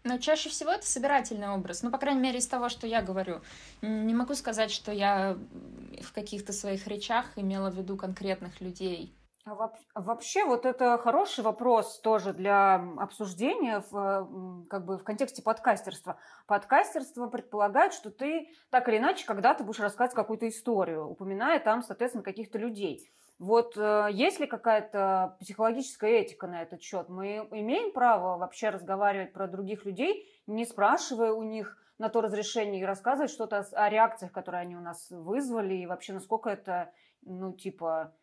Но чаще всего это собирательный образ. Ну, по крайней мере, из того, что я говорю. Не могу сказать, что я в каких-то своих речах имела в виду конкретных людей.
А вообще, вот это хороший вопрос тоже для обсуждения в, как бы в контексте подкастерства. Подкастерство предполагает, что ты так или иначе когда-то будешь рассказывать какую-то историю, упоминая там, соответственно, каких-то людей. Вот э, есть ли какая-то психологическая этика на этот счет? Мы имеем право вообще разговаривать про других людей, не спрашивая у них на то разрешение и рассказывать что-то о реакциях, которые они у нас вызвали, и вообще насколько это, ну, типа,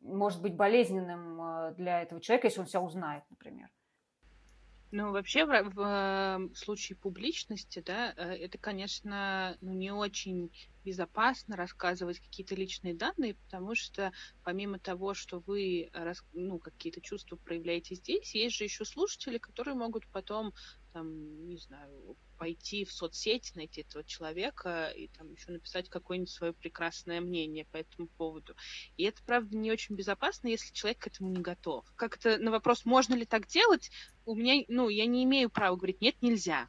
может быть болезненным э, для этого человека, если он себя узнает, например.
Ну, вообще, в, в, в случае публичности, да, э, это, конечно, ну, не очень безопасно рассказывать какие-то личные данные, потому что помимо того, что вы ну, какие-то чувства проявляете здесь, есть же еще слушатели, которые могут потом, там, не знаю, пойти в соцсети, найти этого человека и там еще написать какое-нибудь свое прекрасное мнение по этому поводу. И это, правда, не очень безопасно, если человек к этому не готов. Как-то на вопрос, можно ли так делать, у меня, ну, я не имею права говорить, нет, нельзя.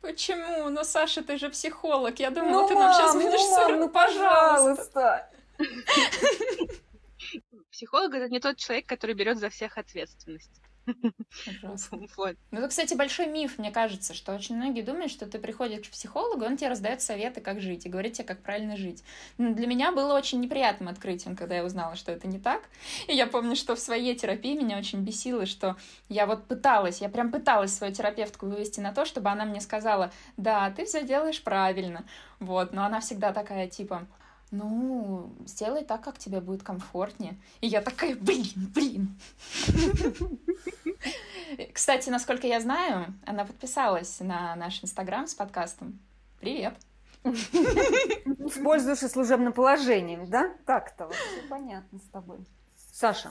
Почему? Ну, Саша, ты же психолог. Я думала, ну, ты нам сейчас будешь ну,
мам, ну, пожалуйста.
Психолог это не тот человек, который берет за всех ответственность.
Вот. Ну, это, кстати, большой миф, мне кажется, что очень многие думают, что ты приходишь к психологу, он тебе раздает советы, как жить, и говорит тебе, как правильно жить. Но для меня было очень неприятным открытием, когда я узнала, что это не так. И я помню, что в своей терапии меня очень бесило, что я вот пыталась, я прям пыталась свою терапевтку вывести на то, чтобы она мне сказала, да, ты все делаешь правильно. Вот, но она всегда такая, типа, ну, сделай так, как тебе будет комфортнее. И я такая, блин, блин. Кстати, насколько я знаю, она подписалась на наш инстаграм с подкастом. Привет.
Пользуешься служебным положением, да? Так-то вот все понятно с тобой. Саша,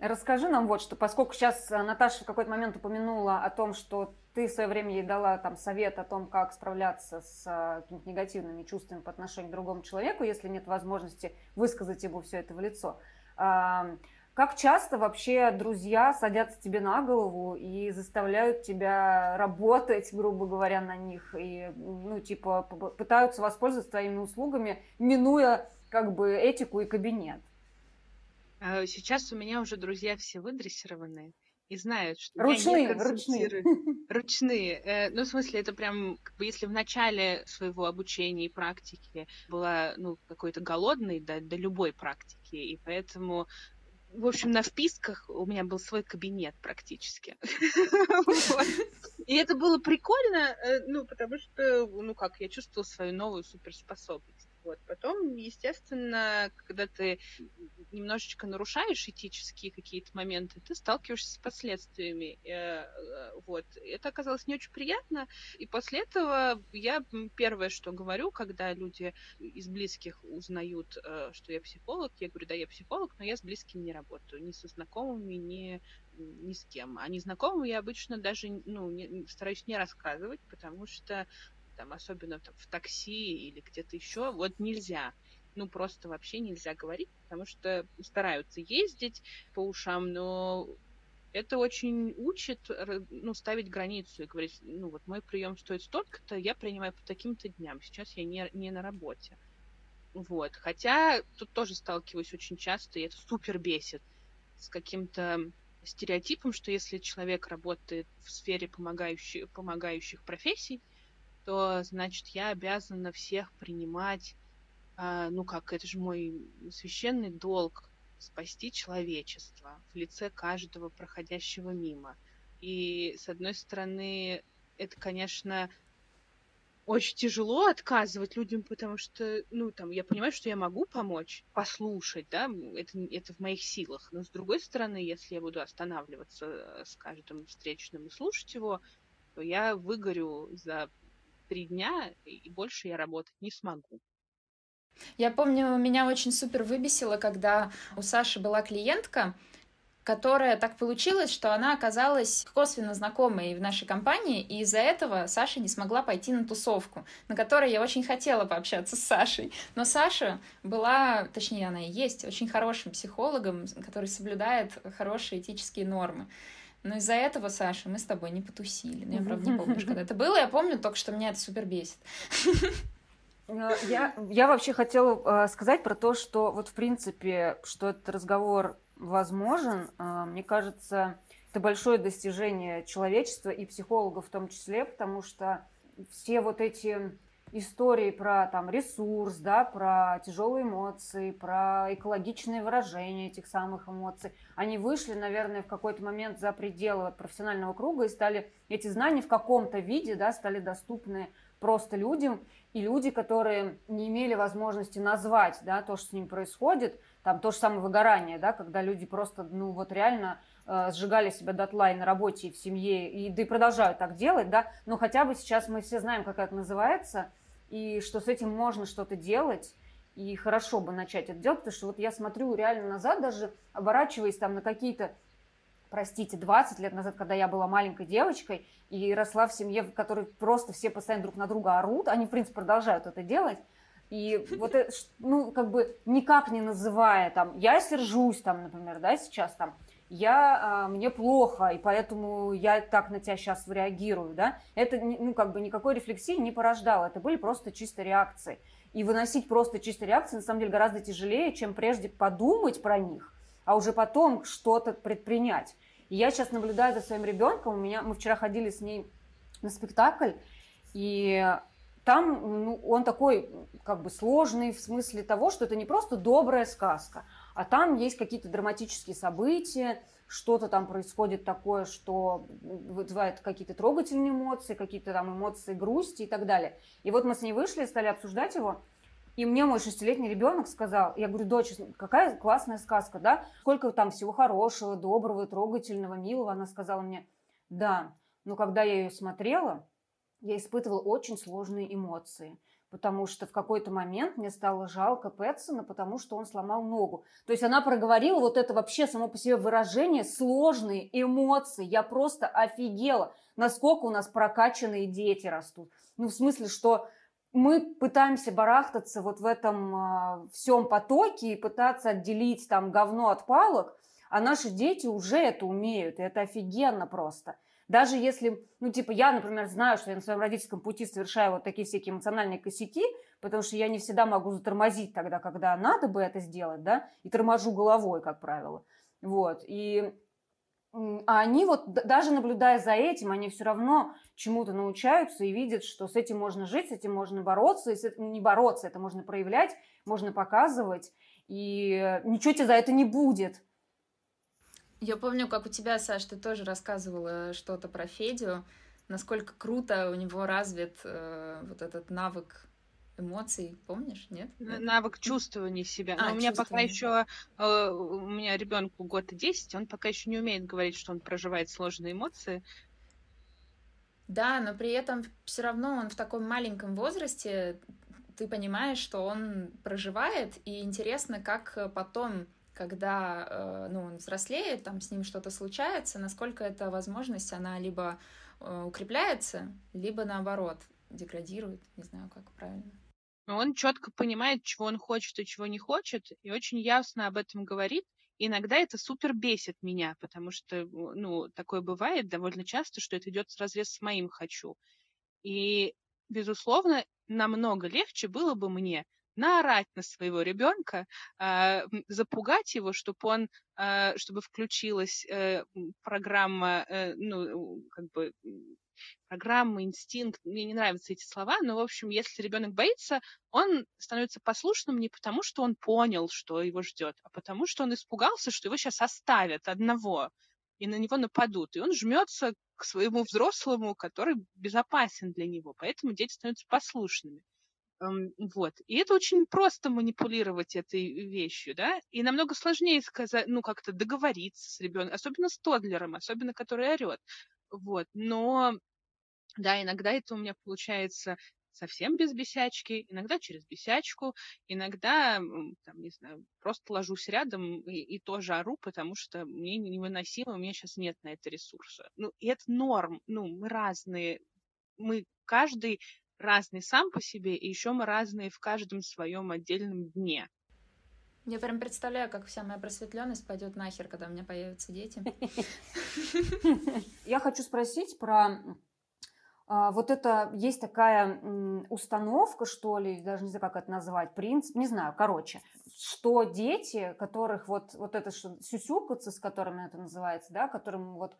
расскажи нам вот что, поскольку сейчас Наташа в какой-то момент упомянула о том, что ты в свое время ей дала там совет о том, как справляться с а, какими-то негативными чувствами по отношению к другому человеку, если нет возможности высказать ему все это в лицо. Как часто вообще друзья садятся тебе на голову и заставляют тебя работать, грубо говоря, на них, и, ну, типа, пытаются воспользоваться твоими услугами, минуя, как бы, этику и кабинет?
А, сейчас у меня уже друзья все выдрессированные и знают, что
ручные,
я не
ручные.
Ручные. Э, ну, в смысле, это прям, как бы, если в начале своего обучения и практики была, ну, какой-то голодный до, до любой практики, и поэтому в общем, на вписках у меня был свой кабинет практически. И это было прикольно, э, ну, потому что, ну как, я чувствовала свою новую суперспособность. Вот. Потом, естественно, когда ты немножечко нарушаешь этические какие-то моменты, ты сталкиваешься с последствиями. Э, э, вот. Это оказалось не очень приятно. И после этого я первое, что говорю, когда люди из близких узнают, э, что я психолог, я говорю, да, я психолог, но я с близкими не работаю, ни со знакомыми, ни, ни с кем. А незнакомым я обычно даже ну, не, стараюсь не рассказывать, потому что там, особенно там, в такси или где-то еще, вот нельзя. Ну, просто вообще нельзя говорить, потому что стараются ездить по ушам, но это очень учит, ну, ставить границу и говорить, ну, вот мой прием стоит столько-то, я принимаю по таким-то дням, сейчас я не, не на работе. Вот. Хотя тут тоже сталкиваюсь очень часто, и это супер бесит с каким-то стереотипом, что если человек работает в сфере помогающих, помогающих профессий, что, значит, я обязана всех принимать, ну как, это же мой священный долг спасти человечество в лице каждого проходящего мимо. И, с одной стороны, это, конечно, очень тяжело отказывать людям, потому что, ну, там, я понимаю, что я могу помочь, послушать, да, это, это в моих силах. Но, с другой стороны, если я буду останавливаться с каждым встречным и слушать его, то я выгорю за три дня, и больше я работать не смогу.
Я помню, меня очень супер выбесило, когда у Саши была клиентка, которая так получилось, что она оказалась косвенно знакомой в нашей компании, и из-за этого Саша не смогла пойти на тусовку, на которой я очень хотела пообщаться с Сашей. Но Саша была, точнее, она и есть, очень хорошим психологом, который соблюдает хорошие этические нормы. Но из-за этого, Саша, мы с тобой не потусили. Ну, я, правда, не помню, когда это было. Я помню только, что меня это супер бесит.
Э, я, я вообще хотела э, сказать про то, что вот в принципе, что этот разговор возможен, а, мне кажется, это большое достижение человечества и психологов в том числе, потому что все вот эти истории про там ресурс, да, про тяжелые эмоции, про экологичное выражение этих самых эмоций, они вышли, наверное, в какой-то момент за пределы профессионального круга и стали эти знания в каком-то виде, да, стали доступны просто людям, и люди, которые не имели возможности назвать, да, то, что с ним происходит, там то же самое выгорание, да, когда люди просто, ну вот реально э, сжигали себя дотла и на работе, и в семье, и, да и продолжают так делать, да, но хотя бы сейчас мы все знаем, как это называется, и что с этим можно что-то делать, и хорошо бы начать это делать, потому что вот я смотрю реально назад, даже оборачиваясь там на какие-то простите, 20 лет назад, когда я была маленькой девочкой и росла в семье, в которой просто все постоянно друг на друга орут, они, в принципе, продолжают это делать, и вот ну, как бы никак не называя, там, я сержусь, там, например, да, сейчас, там, я, а, мне плохо, и поэтому я так на тебя сейчас реагирую, да, это, ну, как бы никакой рефлексии не порождало, это были просто чисто реакции. И выносить просто чисто реакции, на самом деле, гораздо тяжелее, чем прежде подумать про них, а уже потом что-то предпринять. И я сейчас наблюдаю за своим ребенком, у меня, мы вчера ходили с ней на спектакль, и там ну, он такой как бы сложный в смысле того, что это не просто добрая сказка, а там есть какие-то драматические события, что-то там происходит такое, что вызывает какие-то трогательные эмоции, какие-то там эмоции грусти и так далее. И вот мы с ней вышли, стали обсуждать его, и мне мой шестилетний ребенок сказал, я говорю, дочь, какая классная сказка, да? Сколько там всего хорошего, доброго, трогательного, милого. Она сказала мне, да, но когда я ее смотрела, я испытывала очень сложные эмоции, потому что в какой-то момент мне стало жалко Пэтсона, потому что он сломал ногу. То есть она проговорила вот это вообще само по себе выражение, сложные эмоции. Я просто офигела, насколько у нас прокачанные дети растут. Ну, в смысле, что мы пытаемся барахтаться вот в этом э, всем потоке и пытаться отделить там говно от палок, а наши дети уже это умеют, и это офигенно просто – даже если, ну, типа, я, например, знаю, что я на своем родительском пути совершаю вот такие всякие эмоциональные косяки, потому что я не всегда могу затормозить тогда, когда надо бы это сделать, да, и торможу головой, как правило. Вот, и а они вот, даже наблюдая за этим, они все равно чему-то научаются и видят, что с этим можно жить, с этим можно бороться, и с этим не бороться, это можно проявлять, можно показывать, и ничего тебе за это не будет.
Я помню, как у тебя, Саш, ты тоже рассказывала что-то про Федю, насколько круто у него развит э, вот этот навык эмоций, помнишь, нет?
Навык чувствования себя. А, Но у меня пока еще, э, у меня ребенку год и 10, он пока еще не умеет говорить, что он проживает сложные эмоции.
Да, но при этом все равно он в таком маленьком возрасте, ты понимаешь, что он проживает, и интересно, как потом когда э, ну, он взрослеет, там с ним что-то случается, насколько эта возможность, она либо э, укрепляется, либо наоборот деградирует, не знаю, как правильно.
Он четко понимает, чего он хочет и чего не хочет, и очень ясно об этом говорит. Иногда это супер бесит меня, потому что, ну, такое бывает довольно часто, что это идет разрез с моим хочу. И, безусловно, намного легче было бы мне наорать на своего ребенка, э, запугать его, чтобы он, э, чтобы включилась э, программа, э, ну, как бы программа, инстинкт, мне не нравятся эти слова, но, в общем, если ребенок боится, он становится послушным не потому, что он понял, что его ждет, а потому, что он испугался, что его сейчас оставят одного. и на него нападут. И он жмется к своему взрослому, который безопасен для него. Поэтому дети становятся послушными. Вот. И это очень просто манипулировать этой вещью, да, и намного сложнее сказать, ну, как-то договориться с ребенком, особенно с тодлером, особенно который орет. Вот. Но, да, иногда это у меня получается совсем без бесячки, иногда через бесячку, иногда, там, не знаю, просто ложусь рядом и, и тоже ору, потому что мне невыносимо, у меня сейчас нет на это ресурса. Ну, и это норм, ну, мы разные, мы каждый разный сам по себе, и еще мы разные в каждом своем отдельном дне.
Я прям представляю, как вся моя просветленность пойдет нахер, когда у меня появятся дети.
Я хочу спросить про а, вот это есть такая установка, что ли, даже не знаю, как это назвать, принцип, не знаю, короче, что дети, которых вот, вот это что, сюсюкаться, с которыми это называется, да, которым вот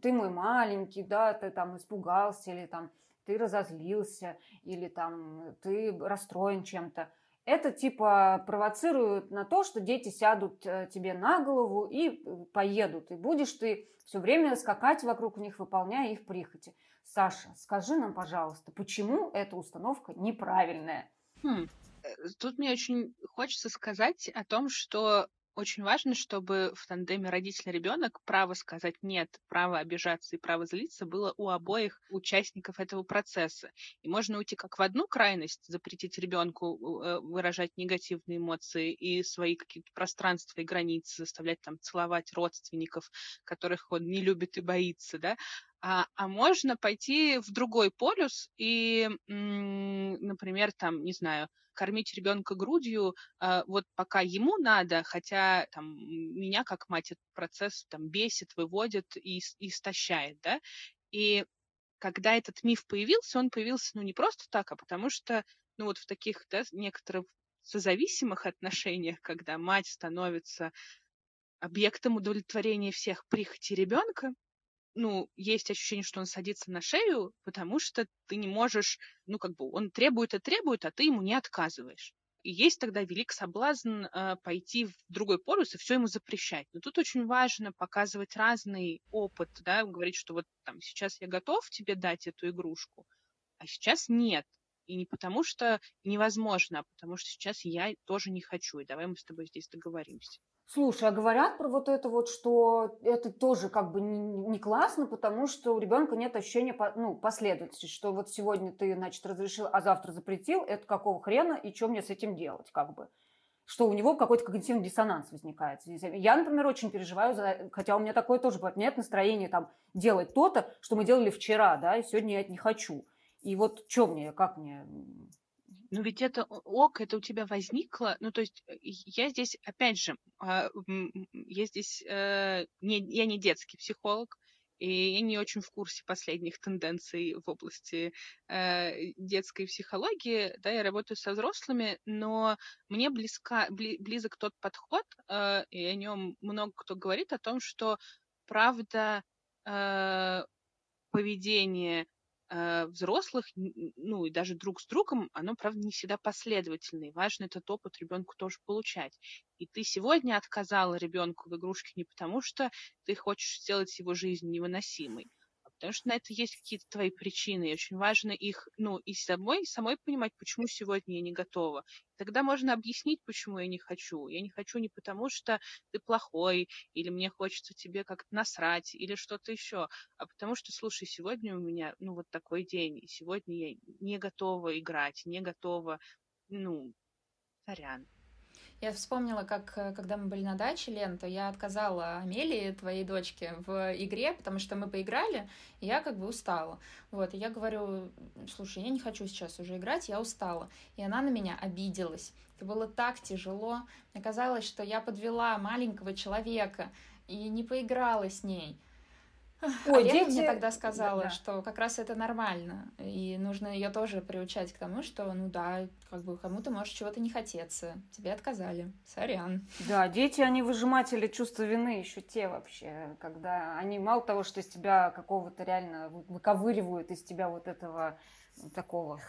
ты мой маленький, да, ты там испугался или там ты разозлился или там ты расстроен чем-то. Это типа провоцирует на то, что дети сядут э, тебе на голову и э, поедут. И будешь ты все время скакать вокруг них, выполняя их прихоти. Саша, скажи нам, пожалуйста, почему эта установка неправильная?
Хм. Э, тут мне очень хочется сказать о том, что очень важно, чтобы в тандеме родитель-ребенок право сказать нет, право обижаться и право злиться было у обоих участников этого процесса. И можно уйти как в одну крайность, запретить ребенку э, выражать негативные эмоции и свои какие-то пространства и границы, заставлять там целовать родственников, которых он не любит и боится, да, а, а можно пойти в другой полюс и, например, там, не знаю, кормить ребенка грудью, э, вот пока ему надо, хотя там меня как мать этот процесс там бесит, выводит и, истощает, да, и когда этот миф появился, он появился, ну, не просто так, а потому что, ну, вот в таких, да, некоторых созависимых отношениях, когда мать становится объектом удовлетворения всех прихотей ребенка, ну, есть ощущение, что он садится на шею, потому что ты не можешь, ну, как бы, он требует и требует, а ты ему не отказываешь. И есть тогда велик соблазн э, пойти в другой полюс и все ему запрещать. Но тут очень важно показывать разный опыт, да, говорить, что вот там сейчас я готов тебе дать эту игрушку, а сейчас нет. И не потому что невозможно, а потому что сейчас я тоже не хочу. И давай мы с тобой здесь договоримся.
Слушай, а говорят про вот это вот, что это тоже как бы не, классно, потому что у ребенка нет ощущения ну, последовательности, что вот сегодня ты, значит, разрешил, а завтра запретил, это какого хрена и что мне с этим делать, как бы. Что у него какой-то когнитивный диссонанс возникает. Я, например, очень переживаю, за, хотя у меня такое тоже бывает, нет настроения там делать то-то, что мы делали вчера, да, и сегодня я это не хочу. И вот что мне, как мне
ну ведь это ок, это у тебя возникло. Ну то есть э, я здесь, опять же, а, я здесь э, не, я не детский психолог, и я не очень в курсе последних тенденций в области э, детской психологии. Да, я работаю со взрослыми, но мне близка, бли, близок тот подход, и о нем много кто говорит, о том, что правда поведение взрослых, ну и даже друг с другом, оно, правда, не всегда последовательное. И важно этот опыт ребенку тоже получать. И ты сегодня отказала ребенку в игрушке не потому, что ты хочешь сделать его жизнь невыносимой, потому что на это есть какие-то твои причины, и очень важно их, ну, и самой, самой понимать, почему сегодня я не готова. Тогда можно объяснить, почему я не хочу. Я не хочу не потому, что ты плохой, или мне хочется тебе как-то насрать, или что-то еще, а потому что, слушай, сегодня у меня, ну, вот такой день, и сегодня я не готова играть, не готова, ну, сорян.
Я вспомнила, как э, когда мы были на даче, Лен, то я отказала Амелии, твоей дочке, в игре, потому что мы поиграли, и я как бы устала. Вот, и я говорю, слушай, я не хочу сейчас уже играть, я устала. И она на меня обиделась. Это было так тяжело. Мне казалось, что я подвела маленького человека и не поиграла с ней. Ой, а дети... мне тогда сказала, да. что как раз это нормально, и нужно ее тоже приучать к тому, что, ну да, как бы кому-то может чего-то не хотеться, тебе отказали, сорян.
Да, дети, они выжиматели чувства вины еще те вообще, когда они мало того, что из тебя какого-то реально выковыривают из тебя вот этого такого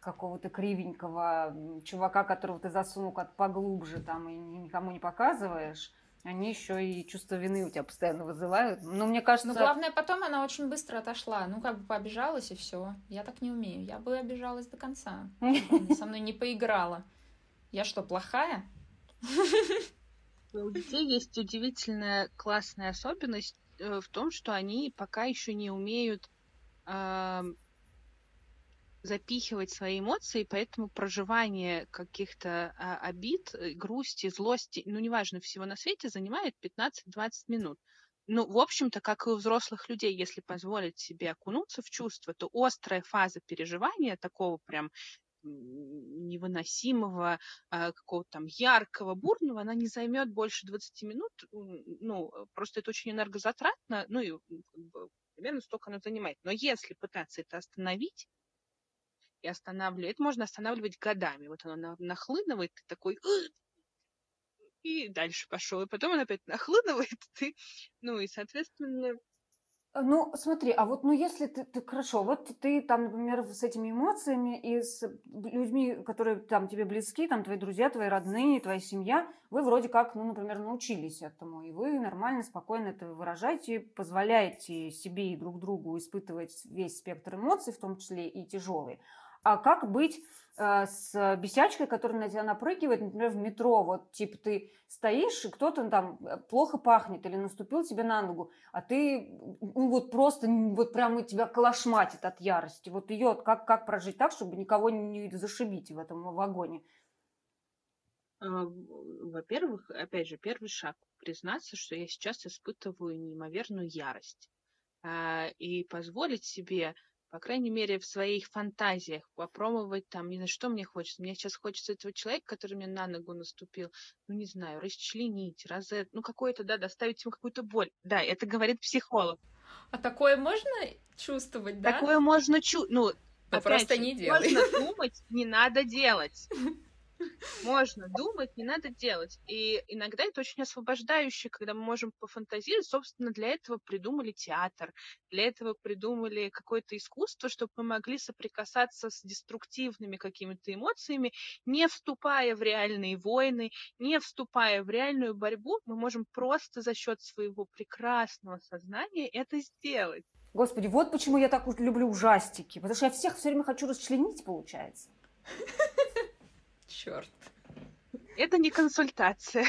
какого-то кривенького чувака, которого ты засунул как поглубже там и никому не показываешь, они еще и чувство вины у тебя постоянно вызывают. Но мне кажется...
Ну, главное, потом она очень быстро отошла. Ну, как бы пообижалась, и все. Я так не умею. Я бы обижалась до конца. Она со мной не поиграла. Я что, плохая?
У детей есть удивительная классная особенность э, в том, что они пока еще не умеют э, запихивать свои эмоции, поэтому проживание каких-то э, обид, грусти, злости, ну, неважно, всего на свете занимает 15-20 минут. Ну, в общем-то, как и у взрослых людей, если позволить себе окунуться в чувства, то острая фаза переживания такого прям невыносимого, а, какого-то там яркого, бурного, она не займет больше 20 минут. Ну, просто это очень энергозатратно, ну и примерно столько она занимает. Но если пытаться это остановить, и останавливать, это можно останавливать годами. Вот оно нахлынывает, ты такой, и дальше пошел. И потом он опять нахлынывает, ты, ну и, соответственно,
Э, ну, смотри, а вот, ну, если ты, ты хорошо, вот ты там, например, с этими эмоциями и с людьми, которые там тебе близки, там твои друзья, твои родные, твоя семья, вы вроде как, ну, например, научились этому, и вы нормально, спокойно это выражаете, позволяете себе и друг другу испытывать весь спектр эмоций, в том числе и тяжелые. А как быть э, с бесячкой, которая на тебя напрыгивает, например, в метро, вот, типа, ты стоишь, и кто-то там э, плохо пахнет или наступил тебе на ногу, а ты, ну, вот просто, вот прямо тебя колошматит от ярости. Вот ее как, как прожить так, чтобы никого не зашибить в этом вагоне?
А, во-первых, опять же, первый шаг признаться, что я сейчас испытываю неимоверную ярость. А, и позволить себе по крайней мере, в своих фантазиях попробовать там, не знаю, что мне хочется. Мне сейчас хочется этого человека, который мне на ногу наступил, ну, не знаю, расчленить, разет, ну, какое-то, да, доставить ему какую-то боль. Да, это говорит психолог.
А такое можно чувствовать, да?
Такое можно чувствовать, ну,
ну просто же, не делай.
Можно думать, не надо делать. Можно думать, не надо делать. И иногда это очень освобождающе, когда мы можем пофантазировать. Собственно, для этого придумали театр, для этого придумали какое-то искусство, чтобы мы могли соприкасаться с деструктивными какими-то эмоциями, не вступая в реальные войны, не вступая в реальную борьбу. Мы можем просто за счет своего прекрасного сознания это сделать.
Господи, вот почему я так люблю ужастики. Потому что я всех все время хочу расчленить, получается.
Черт.
Это не консультация.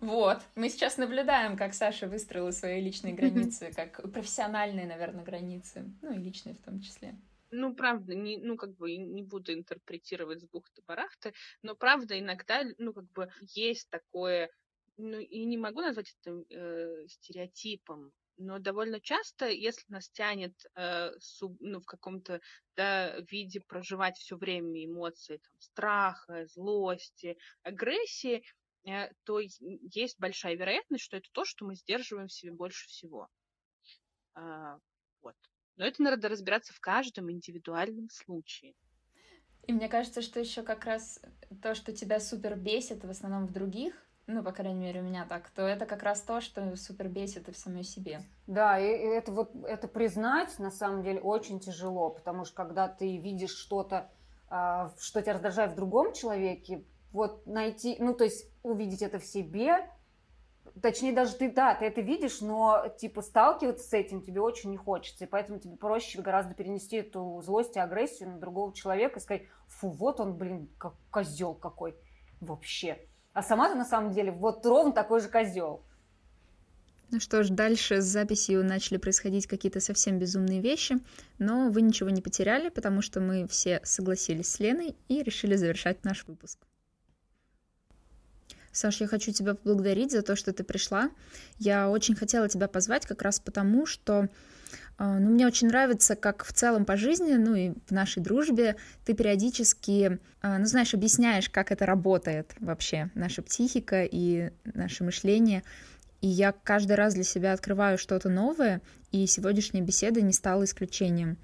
Вот. Мы сейчас наблюдаем, как Саша выстроила свои личные границы, как профессиональные, наверное, границы. Ну и личные в том числе.
Ну, правда, не, ну, как бы не буду интерпретировать с бухты-барахты, но правда иногда, ну, как бы есть такое, ну, и не могу назвать это э, стереотипом, но довольно часто, если нас тянет э, ну, в каком-то да, виде проживать все время эмоции там, страха, злости, агрессии, э, то есть большая вероятность, что это то, что мы сдерживаем в себе больше всего. А, вот. Но это надо разбираться в каждом индивидуальном случае.
И мне кажется, что еще как раз то, что тебя супер бесит в основном в других, ну, по крайней мере, у меня так, то это как раз то, что супер бесит и в самой себе.
Да, и это вот это признать на самом деле очень тяжело, потому что когда ты видишь что-то, а, что тебя раздражает в другом человеке, вот найти, ну, то есть увидеть это в себе, точнее даже ты, да, ты это видишь, но типа сталкиваться с этим тебе очень не хочется, и поэтому тебе проще гораздо перенести эту злость и агрессию на другого человека и сказать, фу, вот он, блин, как козел какой вообще. А сама ты на самом деле вот ровно такой же козел.
Ну что ж, дальше с записью начали происходить какие-то совсем безумные вещи, но вы ничего не потеряли, потому что мы все согласились с Леной и решили завершать наш выпуск. Саш, я хочу тебя поблагодарить за то, что ты пришла. Я очень хотела тебя позвать как раз потому, что а, ну, мне очень нравится, как в целом по жизни, ну и в нашей дружбе ты периодически, а, ну, знаешь, объясняешь, как это работает вообще, наша психика и наше мышление. И я каждый раз для себя открываю что-то новое, и сегодняшняя беседа не стала исключением.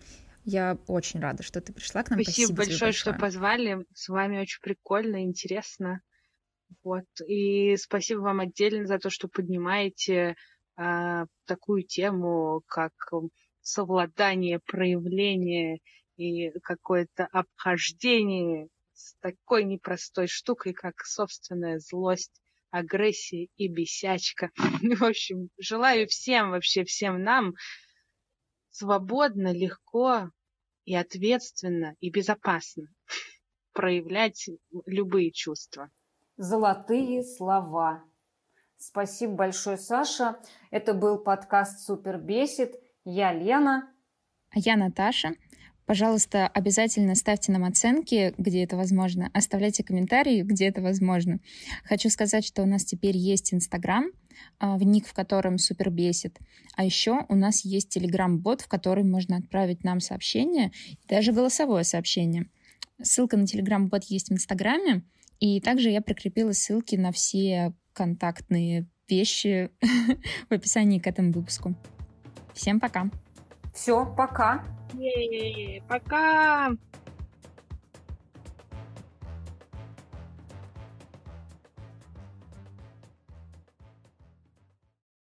Я очень рада, что ты пришла к нам.
Спасибо, Спасибо большое, что позвали. С вами очень прикольно, интересно. Вот. И спасибо вам отдельно за то, что поднимаете э, такую тему, как совладание, проявление и какое-то обхождение с такой непростой штукой, как собственная злость, агрессия и бесячка. В общем, желаю всем, вообще всем нам свободно, легко и ответственно и безопасно проявлять любые чувства.
Золотые слова. Спасибо большое, Саша. Это был подкаст «Супер бесит». Я Лена.
А я Наташа. Пожалуйста, обязательно ставьте нам оценки, где это возможно. Оставляйте комментарии, где это возможно. Хочу сказать, что у нас теперь есть Инстаграм, в ник в котором супер бесит. А еще у нас есть Телеграм-бот, в который можно отправить нам сообщение, даже голосовое сообщение. Ссылка на Телеграм-бот есть в Инстаграме, и также я прикрепила ссылки на все контактные вещи в описании к этому выпуску. Всем пока!
Все, пока!
Е-е-е, пока!